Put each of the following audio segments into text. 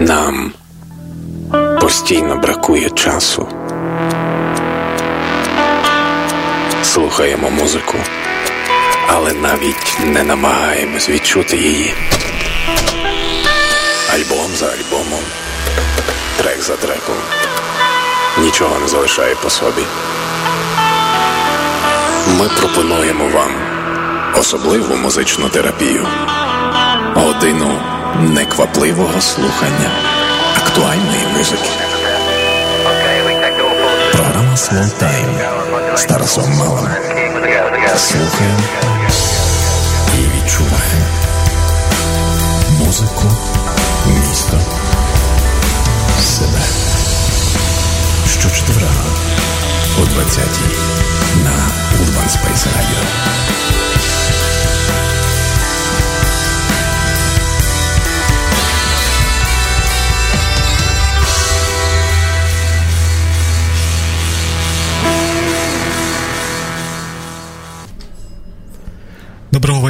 Нам постійно бракує часу. Слухаємо музику, але навіть не намагаємось відчути її. Альбом за альбомом, трек за треком. Нічого не залишає по собі. Ми пропонуємо вам особливу музичну терапію, годину неквапливого слухання актуальної музики. Програма Slow Time з Тарасом Малим. Слухаємо і відчуваємо музику, місто, себе. Щочетверга о 20-й на Urban Space Radio.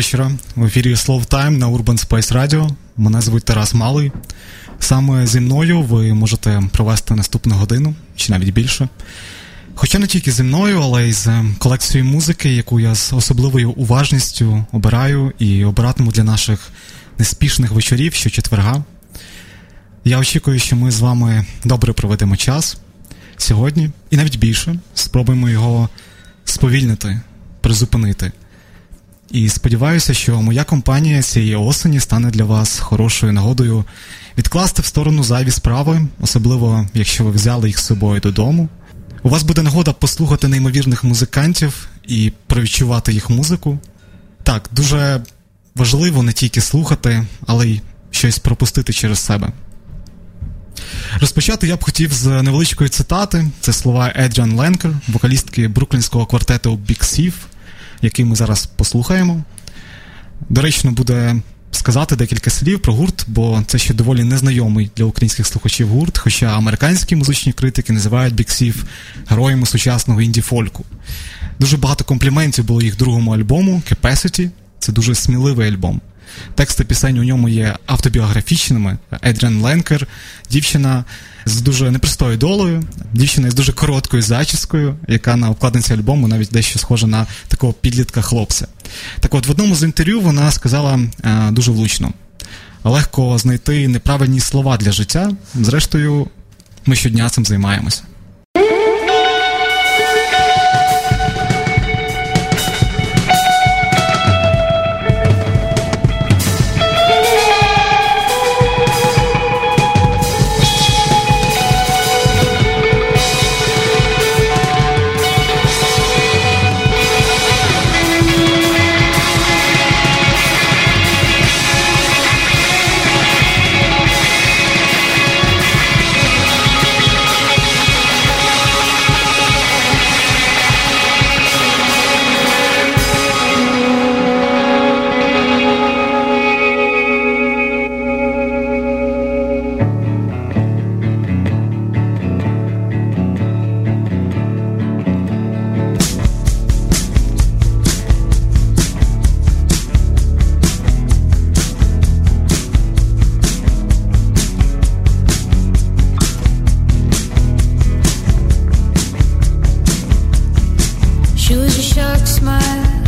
Вечора. В ефірі Slow Time на Urban Space Radio. Мене звуть Тарас Малий. Саме зі мною ви можете провести наступну годину, чи навіть більше. Хоча не тільки зі мною, але й з колекцією музики, яку я з особливою уважністю обираю і обиратиму для наших неспішних вечорів щочетверга. Я очікую, що ми з вами добре проведемо час сьогодні, і навіть більше. Спробуємо його сповільнити, призупинити. І сподіваюся, що моя компанія цієї осені стане для вас хорошою нагодою відкласти в сторону зайві справи, особливо якщо ви взяли їх з собою додому. У вас буде нагода послухати неймовірних музикантів і провідчувати їх музику. Так, дуже важливо не тільки слухати, але й щось пропустити через себе. Розпочати я б хотів з невеличкої цитати. Це слова Едріан Ленкер, вокалістки бруклінського квартету Big Thief, який ми зараз послухаємо. Доречно буде сказати декілька слів про гурт, бо це ще доволі незнайомий для українських слухачів гурт, хоча американські музичні критики називають біксів героями сучасного інді-фольку. Дуже багато компліментів було їх другому альбому Capacity. Це дуже сміливий альбом. Тексти пісень у ньому є автобіографічними. Едріан Ленкер, дівчина з дуже непростою долею, дівчина з дуже короткою зачіскою, яка на обкладинці альбому навіть дещо схожа на такого підлітка хлопця. Так от в одному з інтерв'ю вона сказала е, дуже влучно: легко знайти неправильні слова для життя. Зрештою, ми щодня цим займаємося. choose your shark smile.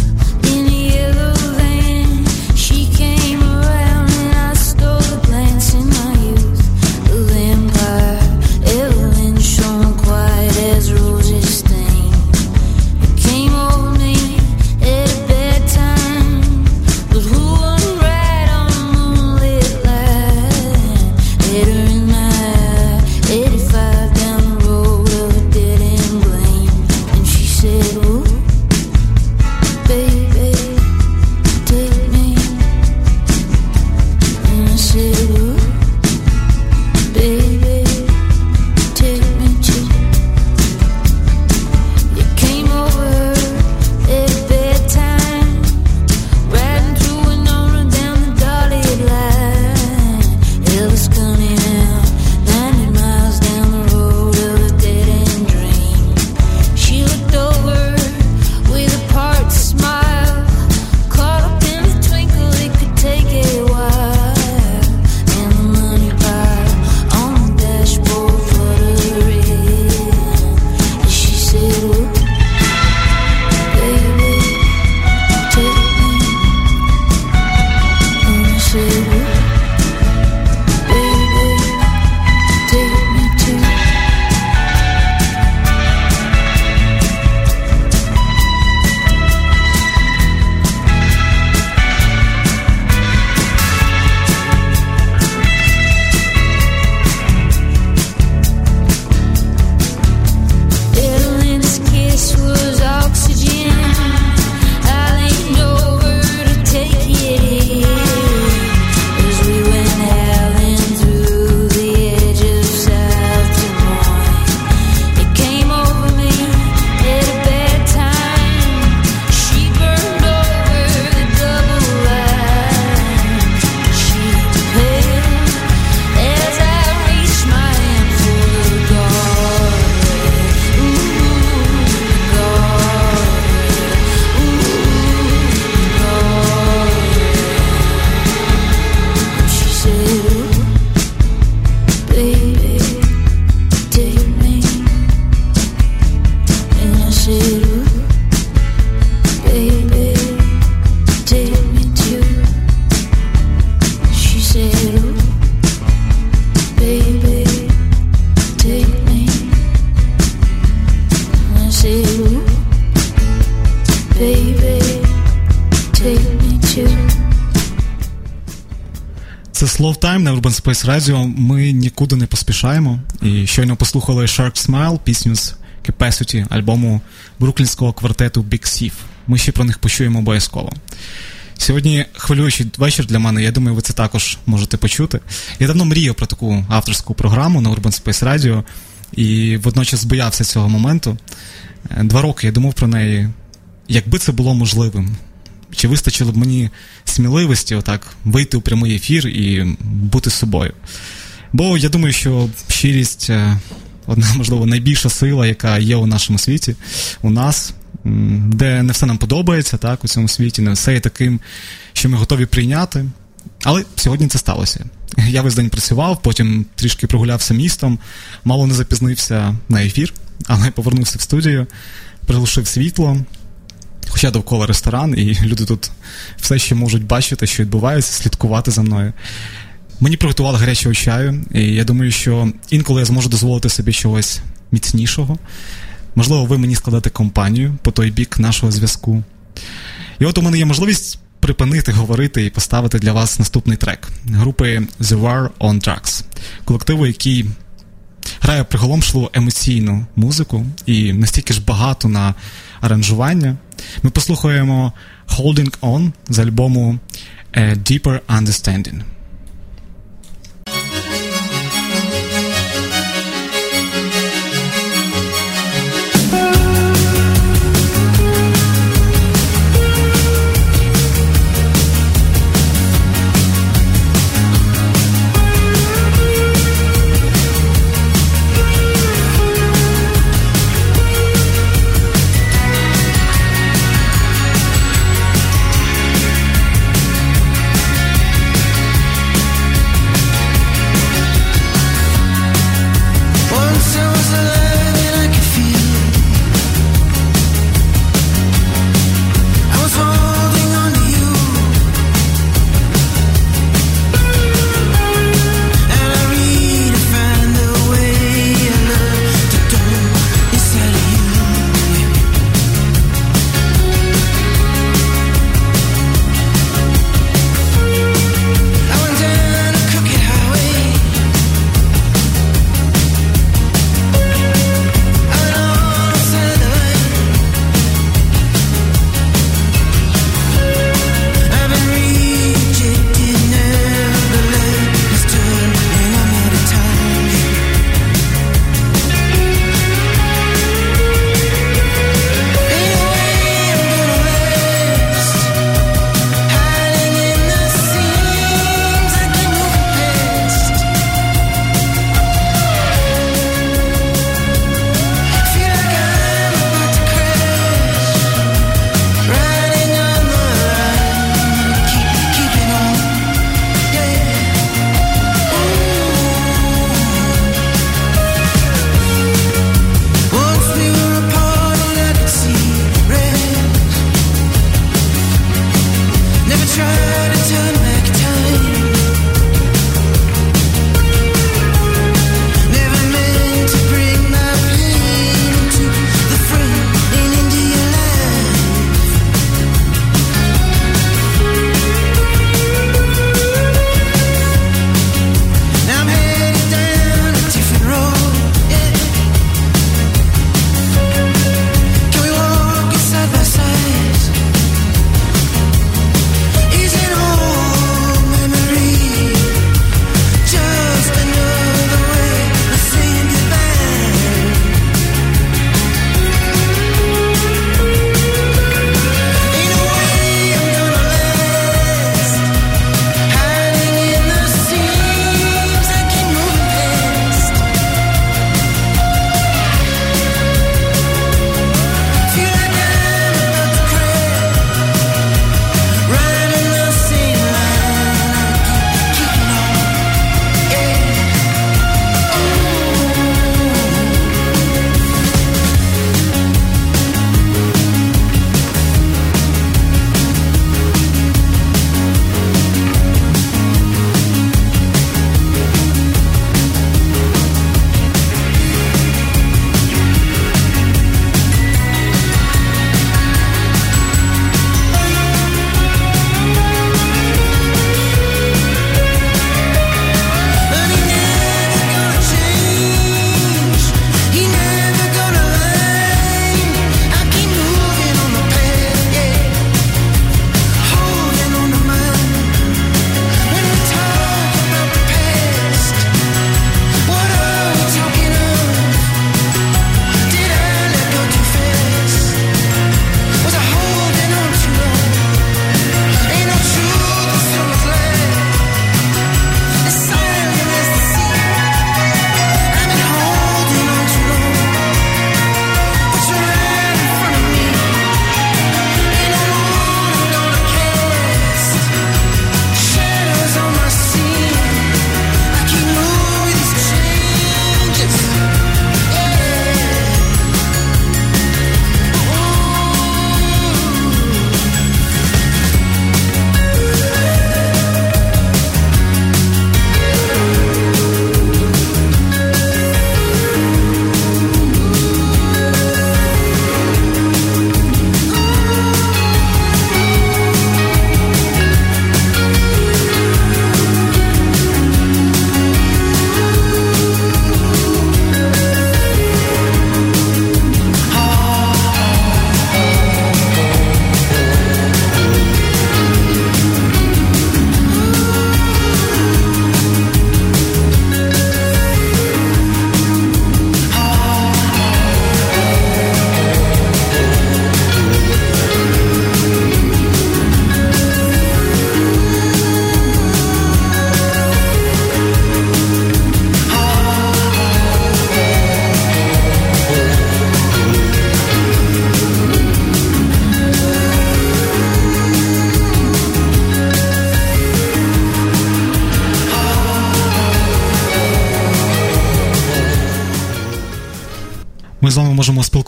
Space Radio. Ми нікуди не поспішаємо. І щойно послухали Shark Smile, пісню з Capacity, альбому бруклінського квартету Big Thief. Ми ще про них почуємо обов'язково. Сьогодні хвилюючий вечір для мене, я думаю, ви це також можете почути. Я давно мріяв про таку авторську програму на Urban Space Radio і водночас боявся цього моменту. Е, два роки я думав про неї, якби це було можливим. Чи вистачило б мені сміливості отак вийти у прямий ефір і бути собою? Бо я думаю, що щирість е, одна, можливо, найбільша сила, яка є у нашому світі, у нас, де не все нам подобається, так, у цьому світі, не все є таким, що ми готові прийняти. Але сьогодні це сталося. Я весь день працював, потім трішки прогулявся містом, мало не запізнився на ефір, але повернувся в студію, приглушив світло. Хоча довкола ресторан, і люди тут все ще можуть бачити, що відбувається, слідкувати за мною. Мені приготували гарячого чаю, і я думаю, що інколи я зможу дозволити собі чогось міцнішого. Можливо, ви мені складете компанію по той бік нашого зв'язку. І от у мене є можливість припинити говорити і поставити для вас наступний трек групи The War on Drugs, колективу, який грає приголомшливу емоційну музику і настільки ж багато на аранжування. Ми послухаємо Holding On з альбому Deeper Understanding.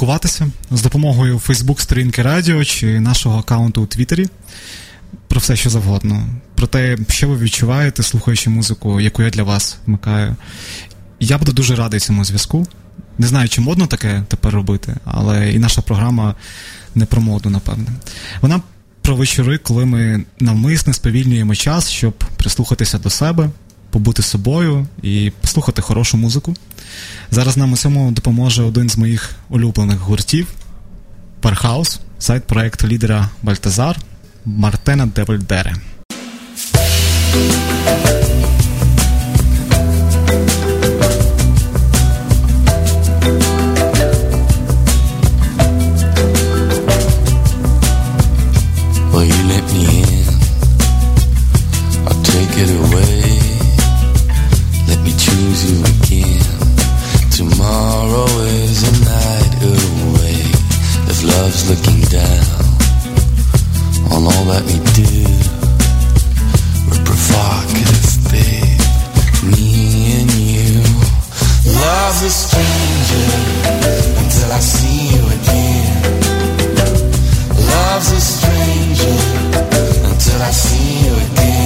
Спілкуватися з допомогою Фейсбук-сторінки Радіо чи нашого аккаунту у Твіттері. Про все, що завгодно. Про те, що ви відчуваєте, слухаючи музику, яку я для вас вмикаю. Я буду дуже радий цьому зв'язку. Не знаю, чи модно таке тепер робити, але і наша програма не про моду, напевне. Вона про вечори, коли ми навмисне сповільнюємо час, щоб прислухатися до себе, побути собою і послухати хорошу музику. Зараз нам у цьому допоможе один з моїх улюблених гуртів Warhaus, сайд-проєкт лідера Balthazar Мартена Девольдере. Well, you let me in. I'll take it away. Looking down on all that we do, we're provocative, babe. Me and you. Love's a stranger until I see you again. Love's a stranger until I see you again.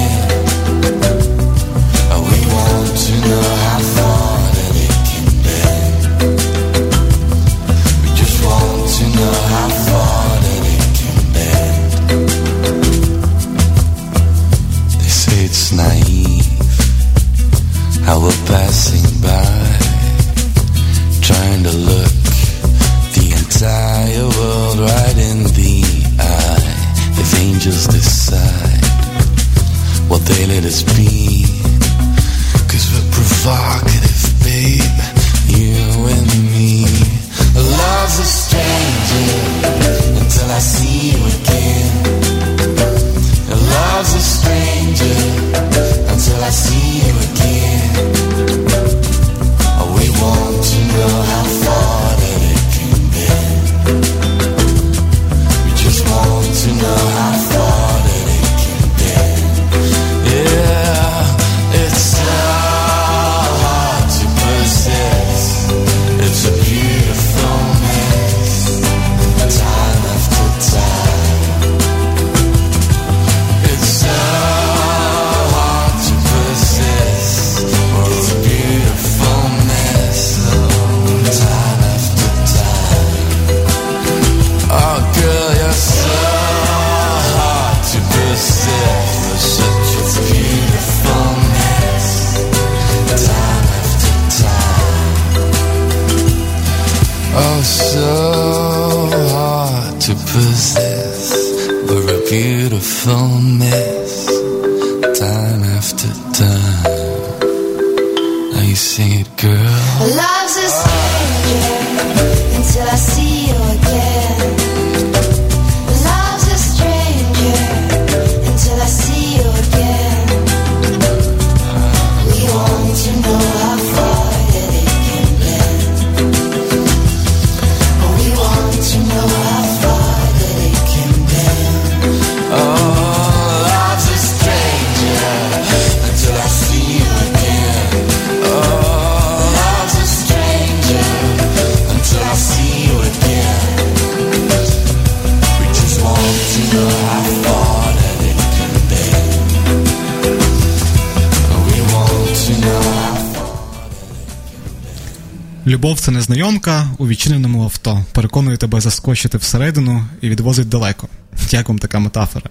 Любов це незнайомка у відчиненому авто. Переконує тебе заскочити всередину і відвозить далеко. Як вам така метафора?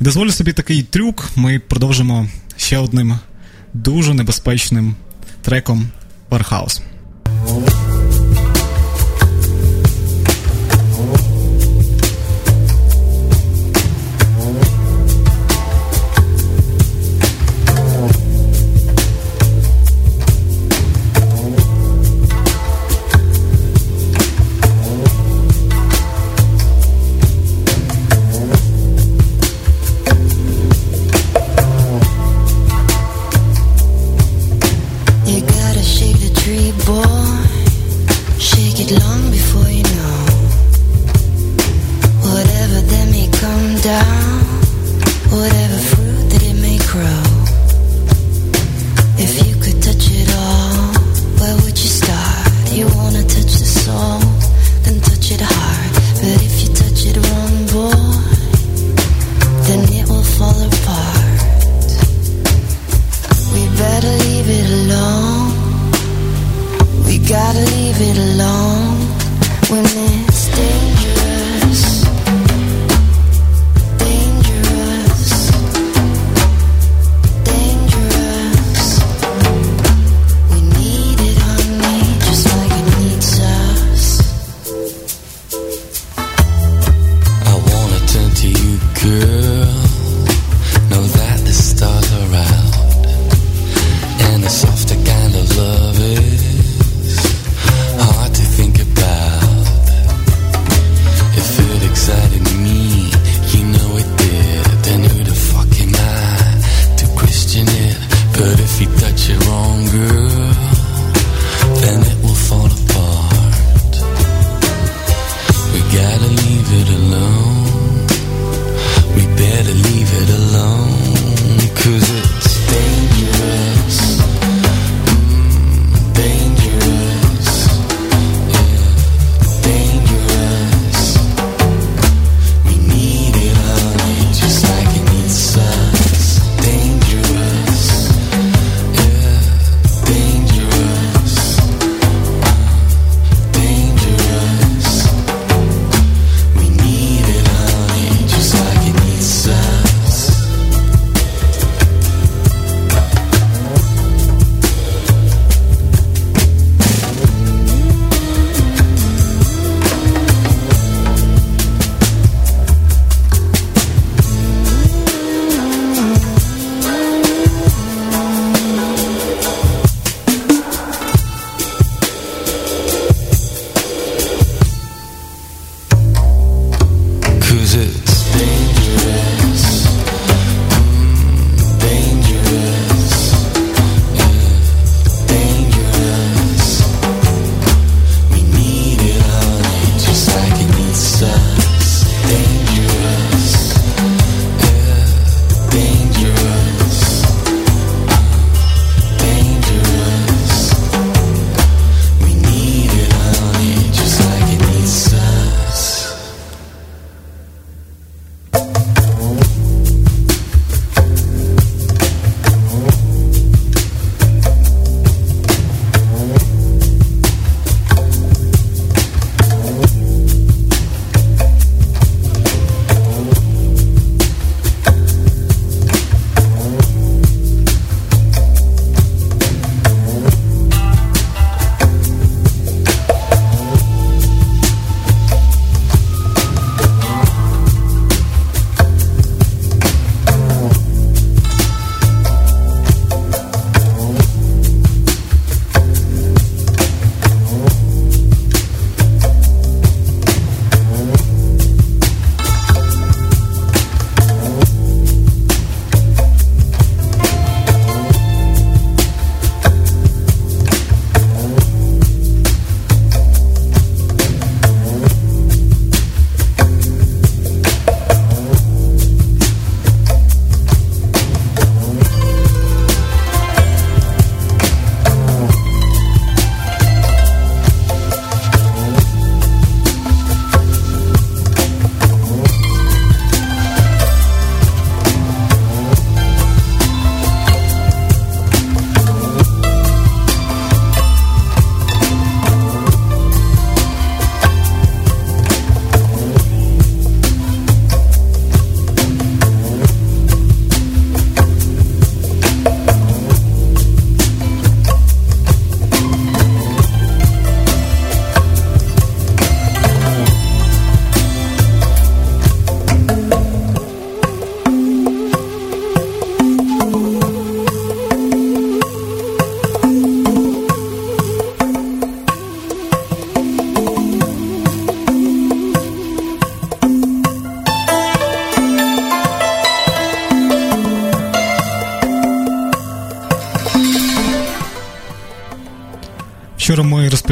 І дозволю собі такий трюк. Ми продовжимо ще одним дуже небезпечним треком Warhouse.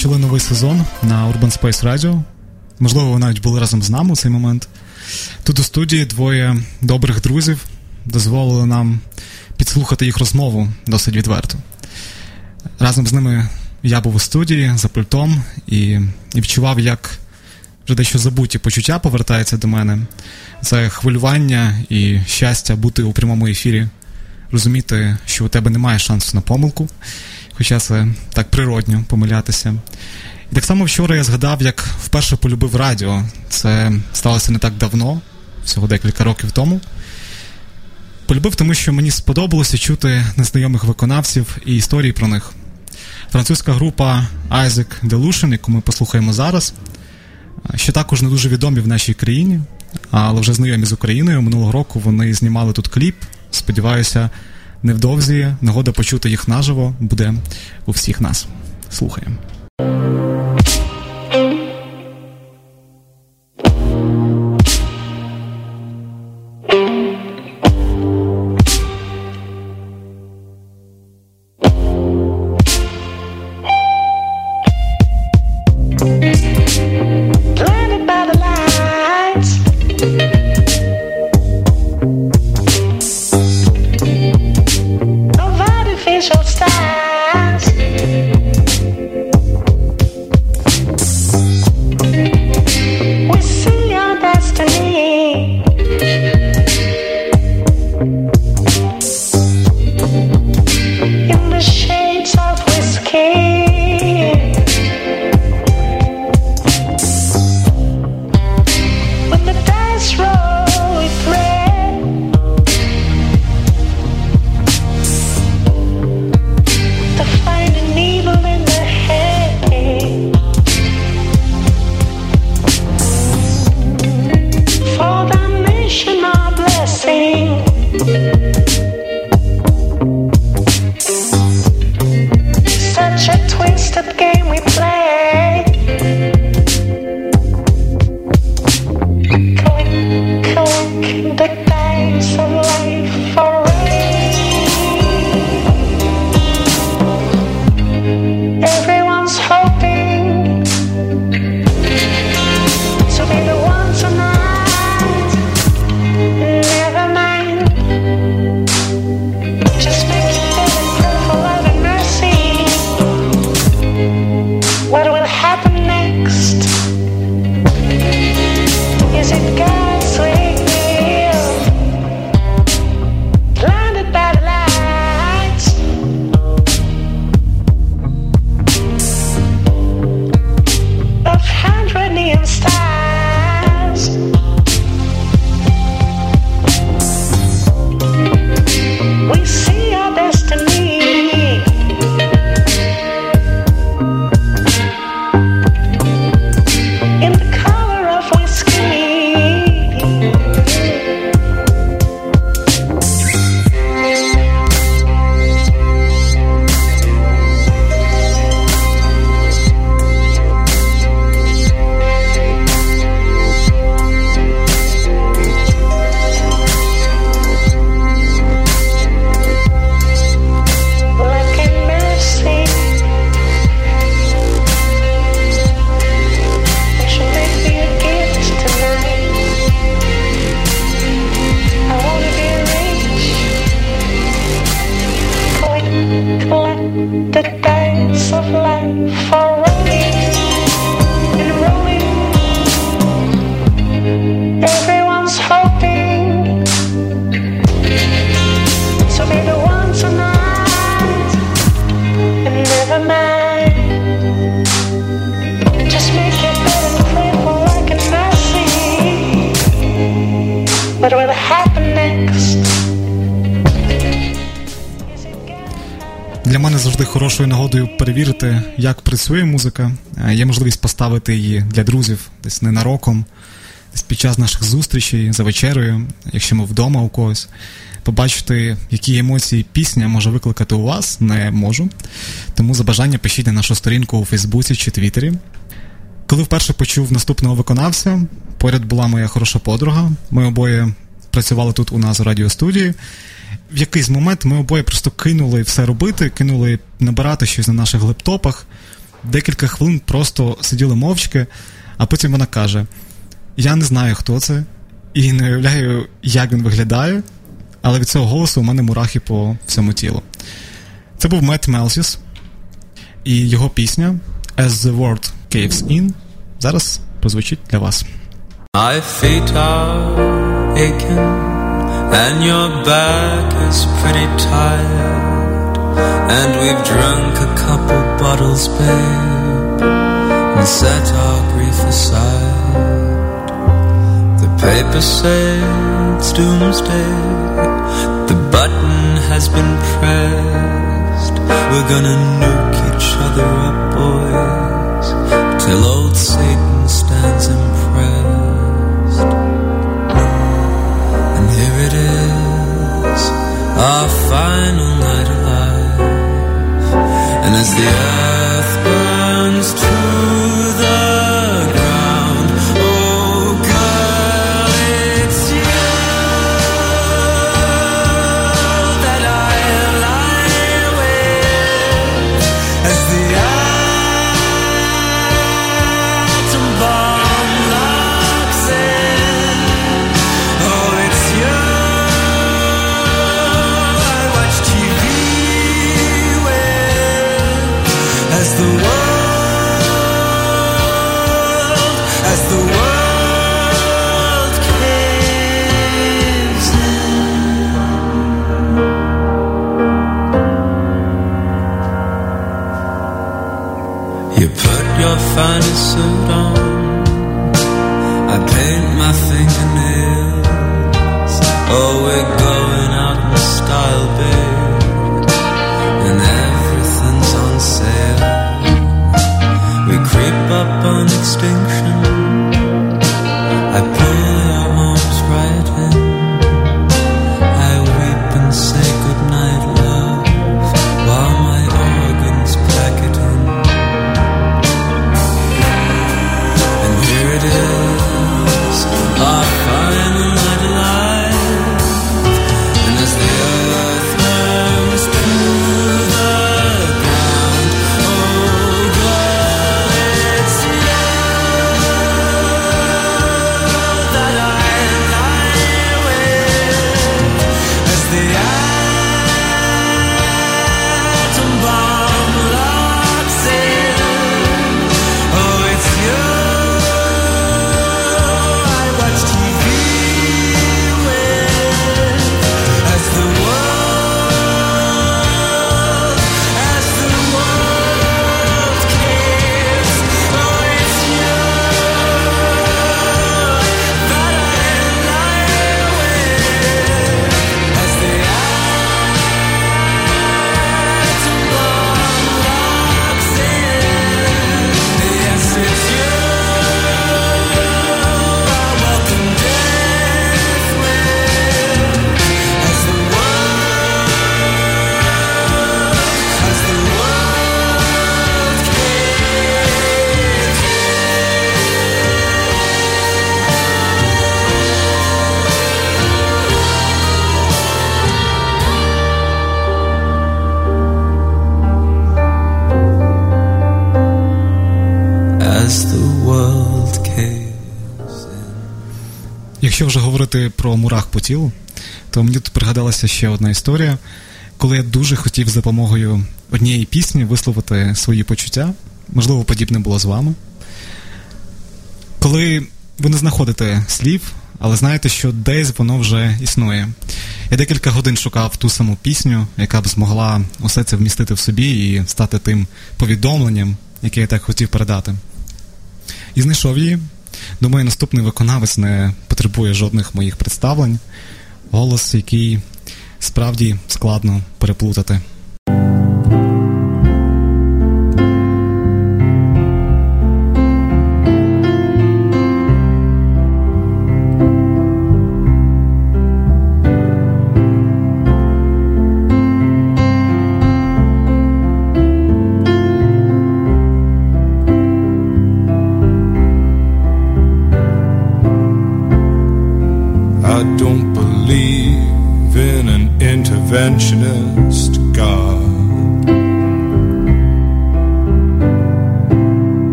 почали новий сезон на Urban Space Radio. Можливо, ви навіть були разом з нами у цей момент. Тут у студії двоє добрих друзів дозволили нам підслухати їх розмову досить відверто. Разом з ними я був у студії за пультом і, і відчував, як вже дещо забуті почуття повертаються до мене. Це хвилювання і щастя бути у прямому ефірі, розуміти, що у тебе немає шансу на помилку хоча це так природньо помилятися. І так само вчора я згадав, як вперше полюбив радіо. Це сталося не так давно, всього декілька років тому. Полюбив, тому що мені сподобалося чути незнайомих виконавців і історії про них. Французька група Isaac Delusion, яку ми послухаємо зараз, що також не дуже відомі в нашій країні, але вже знайомі з Україною. Минулого року вони знімали тут кліп. Сподіваюся, невдовзі нагода почути їх наживо буде у всіх нас. Слухаємо. Музика. Е, Є можливість поставити її для друзів десь ненароком, десь під час наших зустрічей за вечерею, якщо ми вдома у когось. Побачити, які емоції пісня може викликати у вас, не можу. Тому за бажання пишіть на нашу сторінку у Фейсбуці чи Твіттері. Коли вперше почув наступного виконавця, поряд була моя хороша подруга. Ми обоє працювали тут у нас у радіостудії. В якийсь момент ми обоє просто кинули все робити, кинули набирати щось на наших лептопах. Декілька хвилин просто сиділи мовчки, а потім вона каже: Я не знаю, хто це, і не уявляю, як він виглядає, але від цього голосу у мене мурахи по всьому тілу. Це був Мет Мелсіс і його пісня As the World Caves In зараз прозвучить для вас. My feet are aching, and your back is pretty tired. And we've drunk a couple bottles, babe. and set our grief aside. The paper says doomsday. The button has been pressed. We're gonna nuke each other up, boys, till old Satan stands impressed. And here it is, our final night alive as the eye. Finest suit on. I paint my fingernails. Oh, we're going out in style, babe. And everything's on sale. We creep up on extinction. Говорити про мурах по тілу, то мені тут пригадалася ще одна історія, коли я дуже хотів за допомогою однієї пісні висловити свої почуття. Можливо, подібне було з вами. Коли ви не знаходите слів, але знаєте, що десь воно вже існує. Я декілька годин шукав ту саму пісню, яка б змогла усе це вмістити в собі і стати тим повідомленням, яке я так хотів передати. І знайшов її. Думаю, наступний виконавець не потребує жодних моїх представлень. Голос, який справді складно переплутати.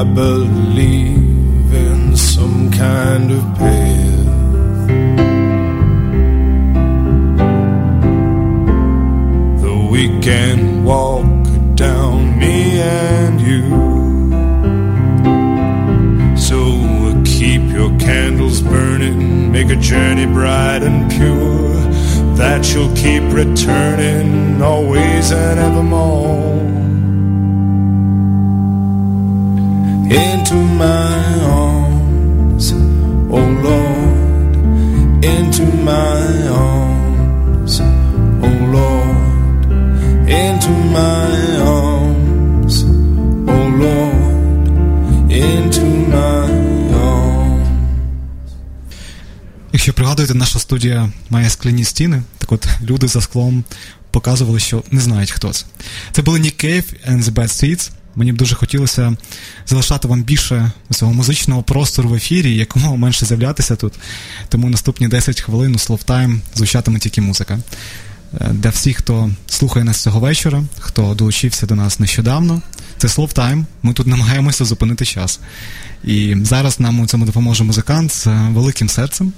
I believe in some kind of path. Though we can walk down, me and you. So keep your candles burning, make a journey bright and pure. That you'll keep returning always and evermore. Into my arms, oh Lord, into my arms, oh Lord, into my arms, oh Lord, into my arms. Якщо пригадуєте, наша студія має скляні стіни, так от люди за склом показували, що не знають хто це. Це були Nick Cave and the Bad Seeds. Мені б дуже хотілося залишати вам більше цього музичного простору в ефірі, якомога менше з'являтися тут. Тому наступні 10 хвилин у Словтайм звучатиме тільки музика. Е, Для всіх, хто слухає нас цього вечора, хто долучився до нас нещодавно, це Словтайм. Ми тут намагаємося зупинити час. І зараз нам у цьому допоможе музикант з великим серцем.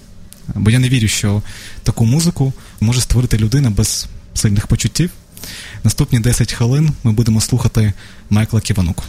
Бо я не вірю, що таку музику може створити людина без сильних почуттів. Наступні 10 хвилин ми будемо слухати Майкла Ківануку.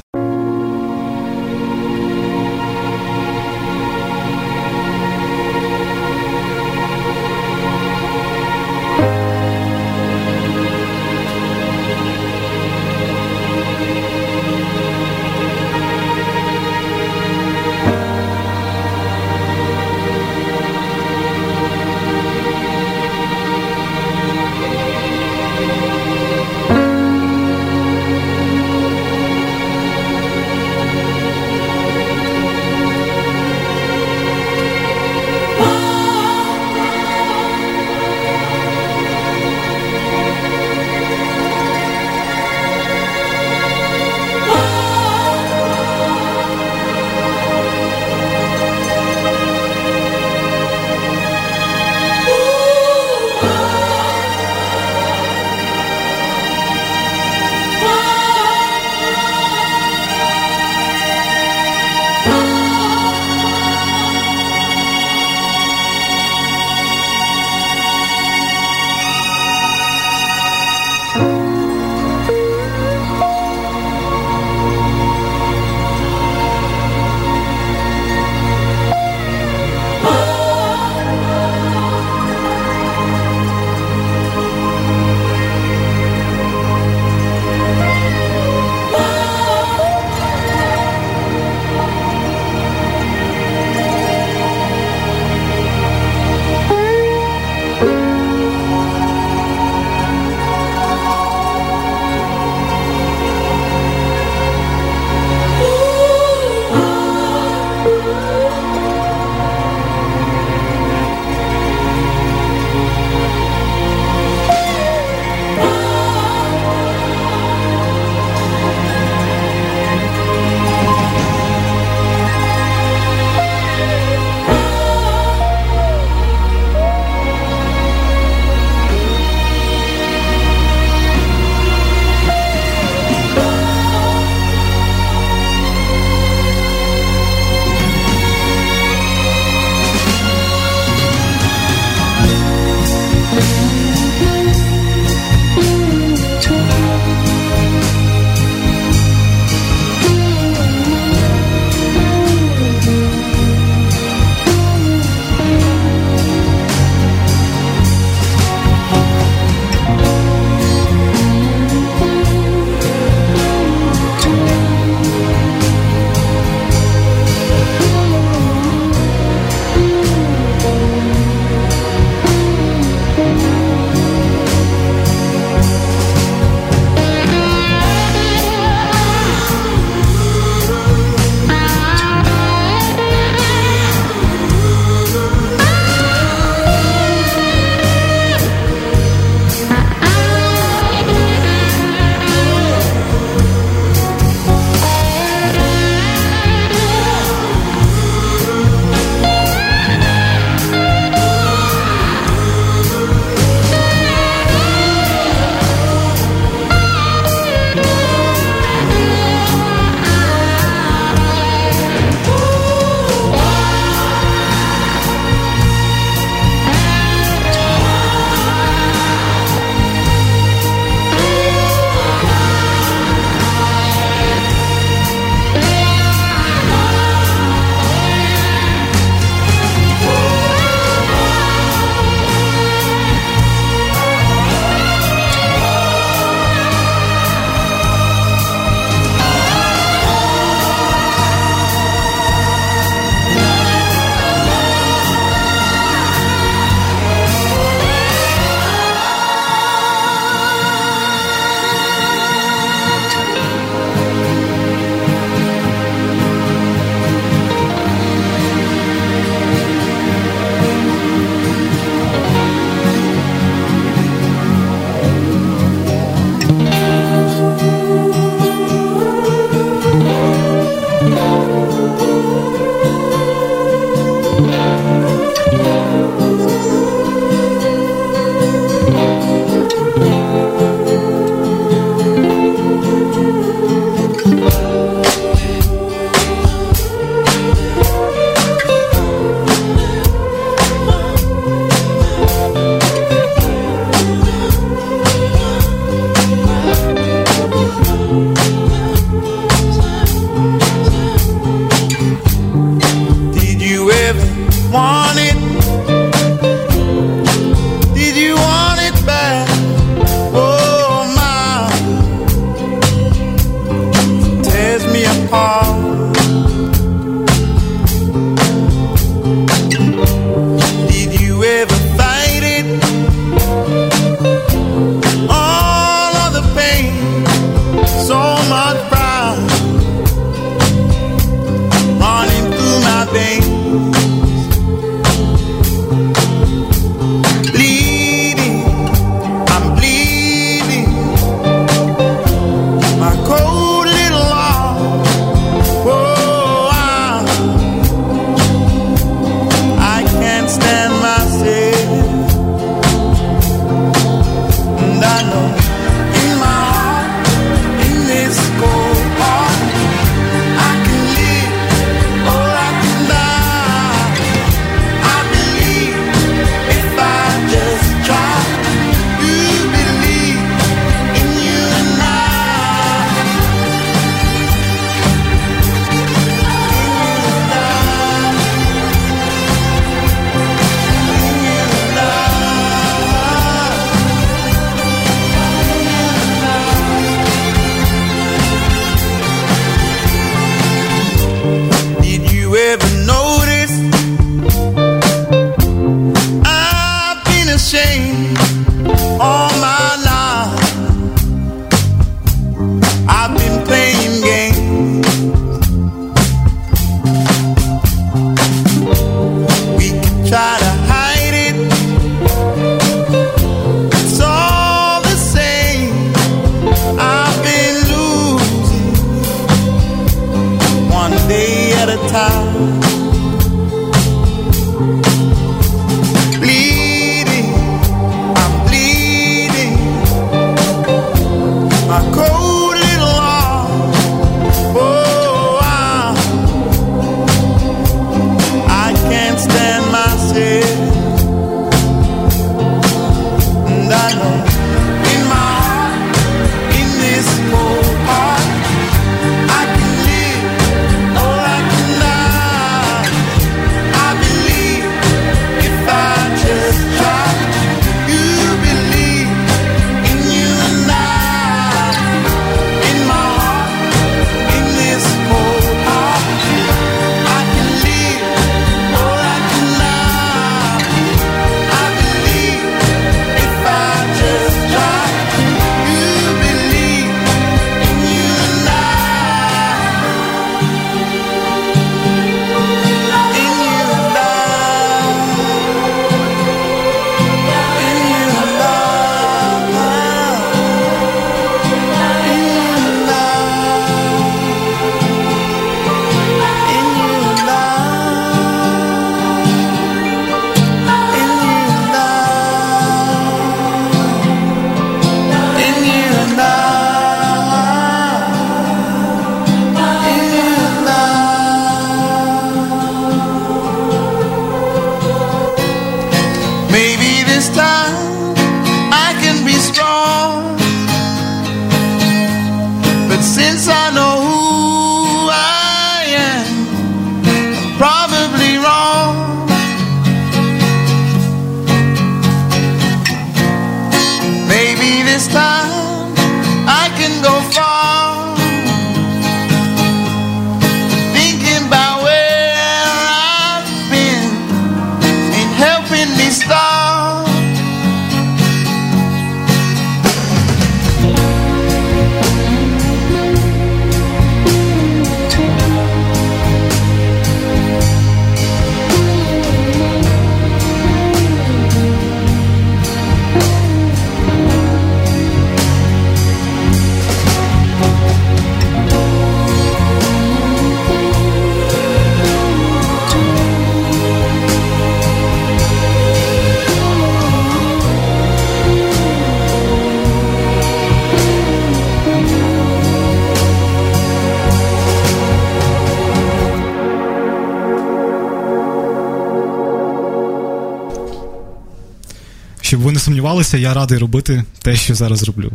Ви я радий робити те, що зараз роблю.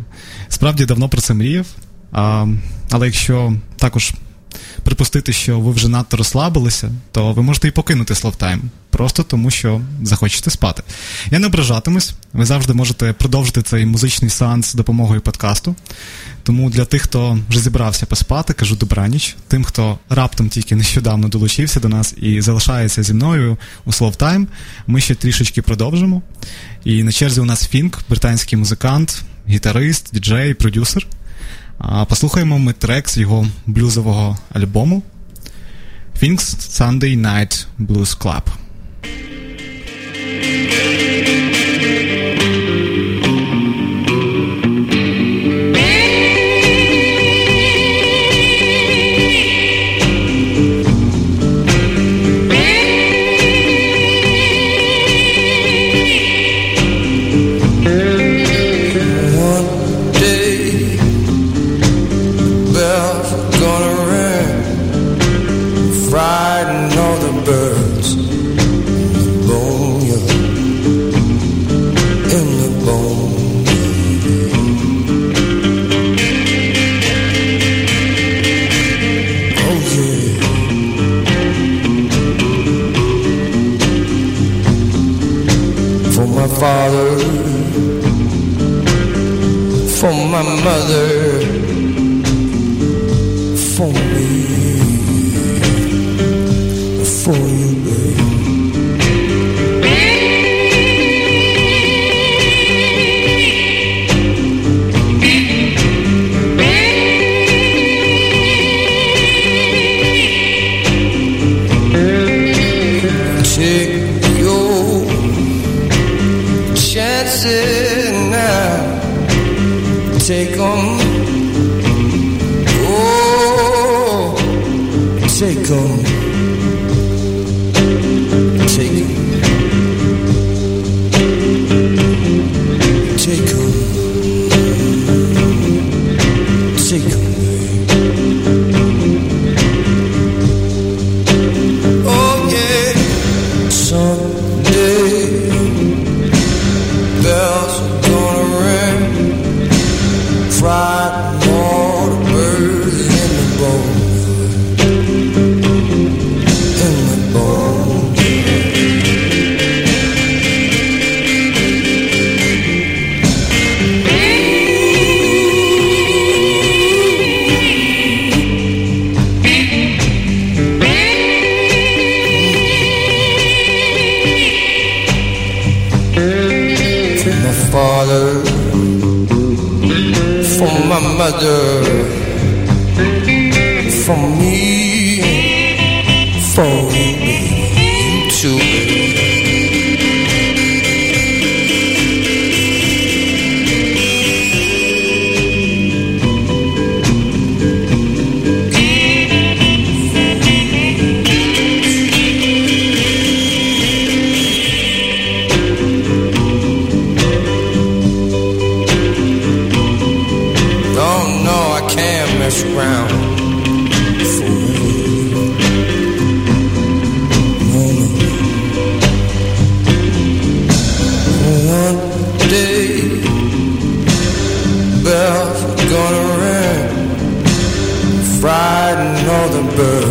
Справді давно про це мріяв. А, але якщо також припустити, що ви вже надто розслабилися, то ви можете і покинути Словтайм, просто тому що захочете спати. Я не ображатимусь, ви завжди можете продовжити цей музичний сеанс з допомогою подкасту. Тому для тих, хто вже зібрався поспати, кажу добраніч. Тим, хто раптом тільки нещодавно долучився до нас і залишається зі мною у Словтайм, ми ще трішечки продовжимо. І на черзі у нас Фінк, британський музикант, гітарист, діджей, продюсер. Послухаємо ми трек з його блюзового альбому Things Sunday Night Blues Club. now. Take on, oh, take on, take, take. de bird.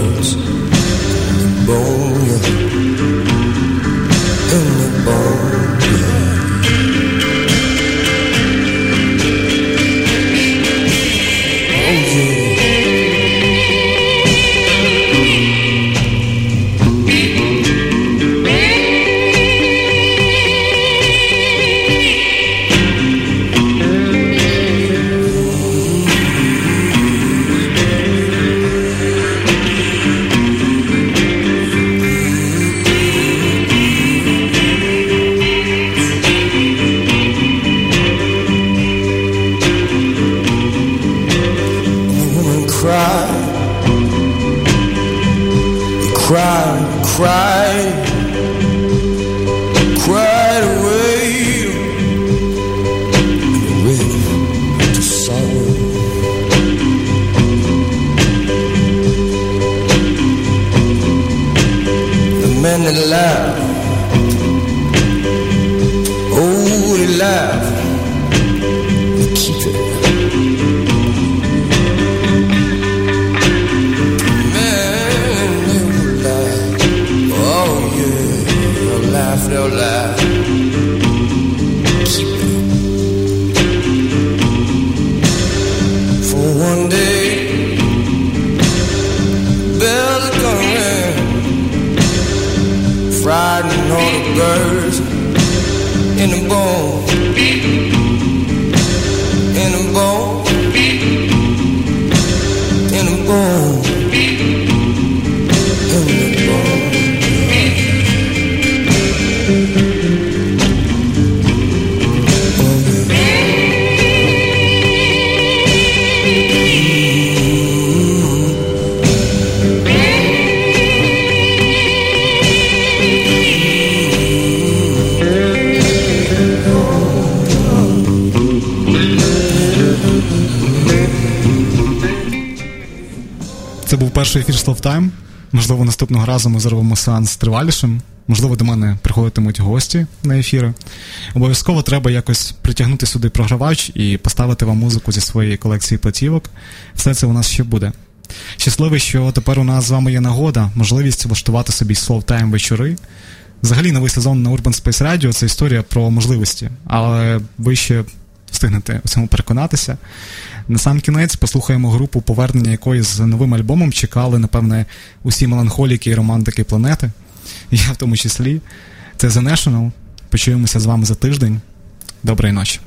Перший ефір Словтайм. Можливо, наступного разу ми зробимо сеанс тривалішим. Можливо, до мене приходитимуть гості на ефіри. Обов'язково треба якось притягнути сюди програвач і поставити вам музику зі своєї колекції платівок. Все це у нас ще буде. Щасливий, що тепер у нас з вами є нагода, можливість влаштувати собі Словтайм вечори. Взагалі, новий сезон на Urban Space Radio це історія про можливості, але ви ще встигнете у цьому переконатися. На сам кінець послухаємо групу, повернення якої з новим альбомом чекали, напевне, усі меланхоліки і романтики планети. Я в тому числі. Це The National. Почуємося з вами за тиждень. Доброї ночі.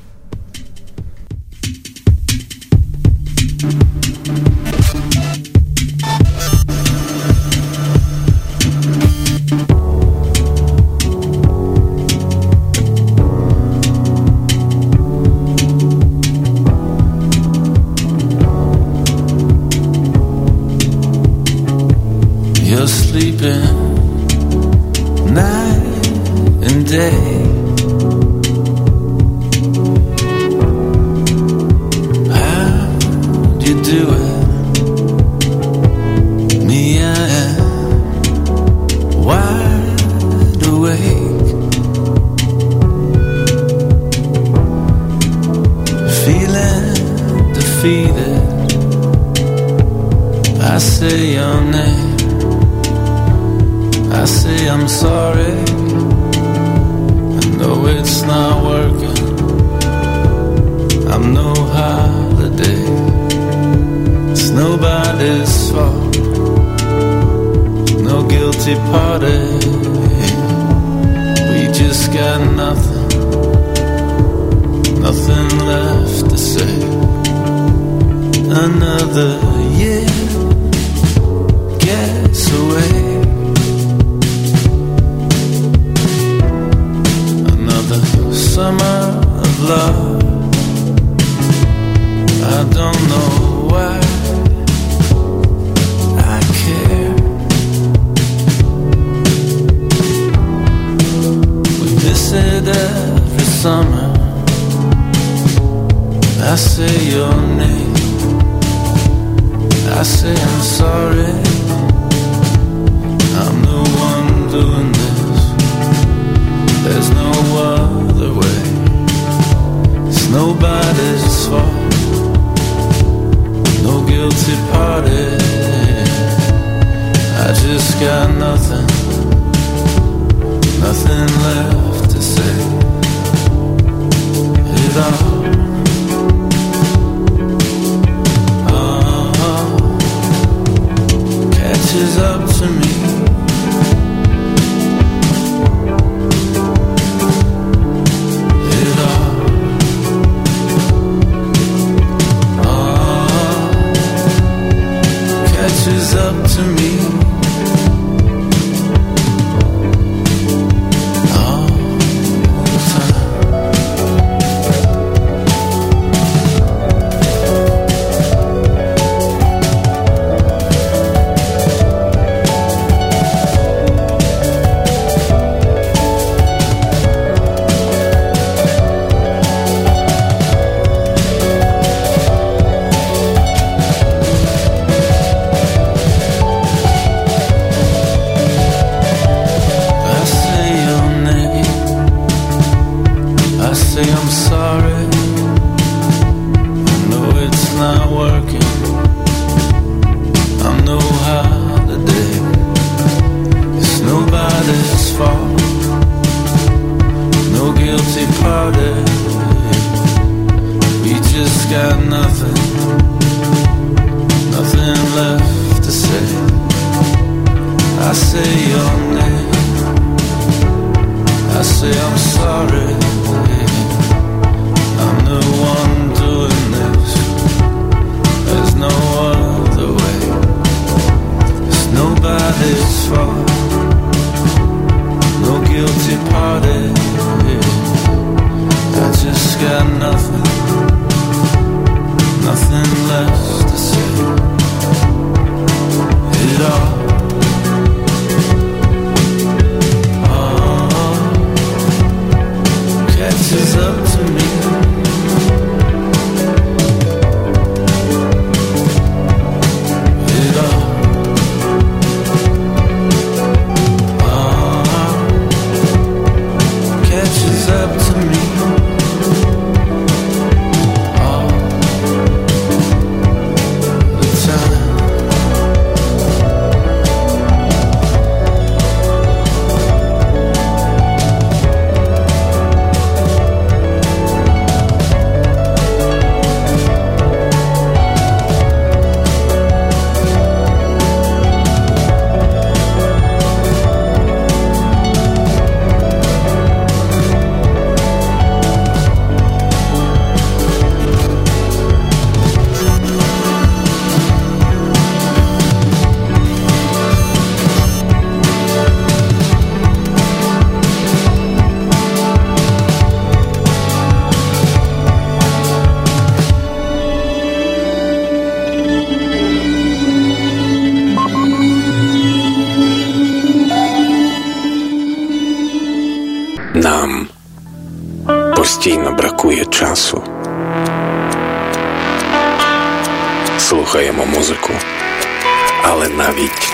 I say I'm sorry. I know it's not working. I'm no holiday. It's nobody's fault. No guilty party. We just got nothing. Nothing left to say. Another year gets away. Love. I don't know why I care. We miss it every summer. I say your name. I say I'm sorry. I'm the one doing this. There's no other way. Nobody's fault. No guilty party. I just got nothing. Nothing left to say. It all. all catches up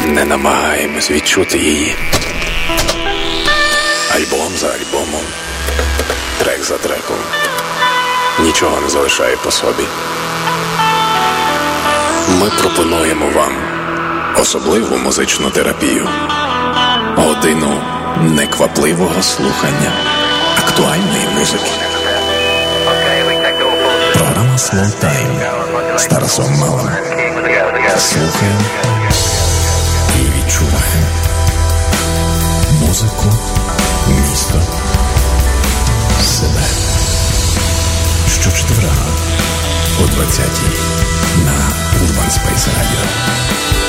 не намагаємось відчути її. Альбом за альбомом, трек за треком. Нічого не залишає по собі. Ми пропонуємо вам особливу музичну терапію, годину неквапливого слухання актуальної музики. Програма Slow Time з Тарасом. Слухаємо музику, місто, себе. Щочетверга о 20-й на Urban Space Radio.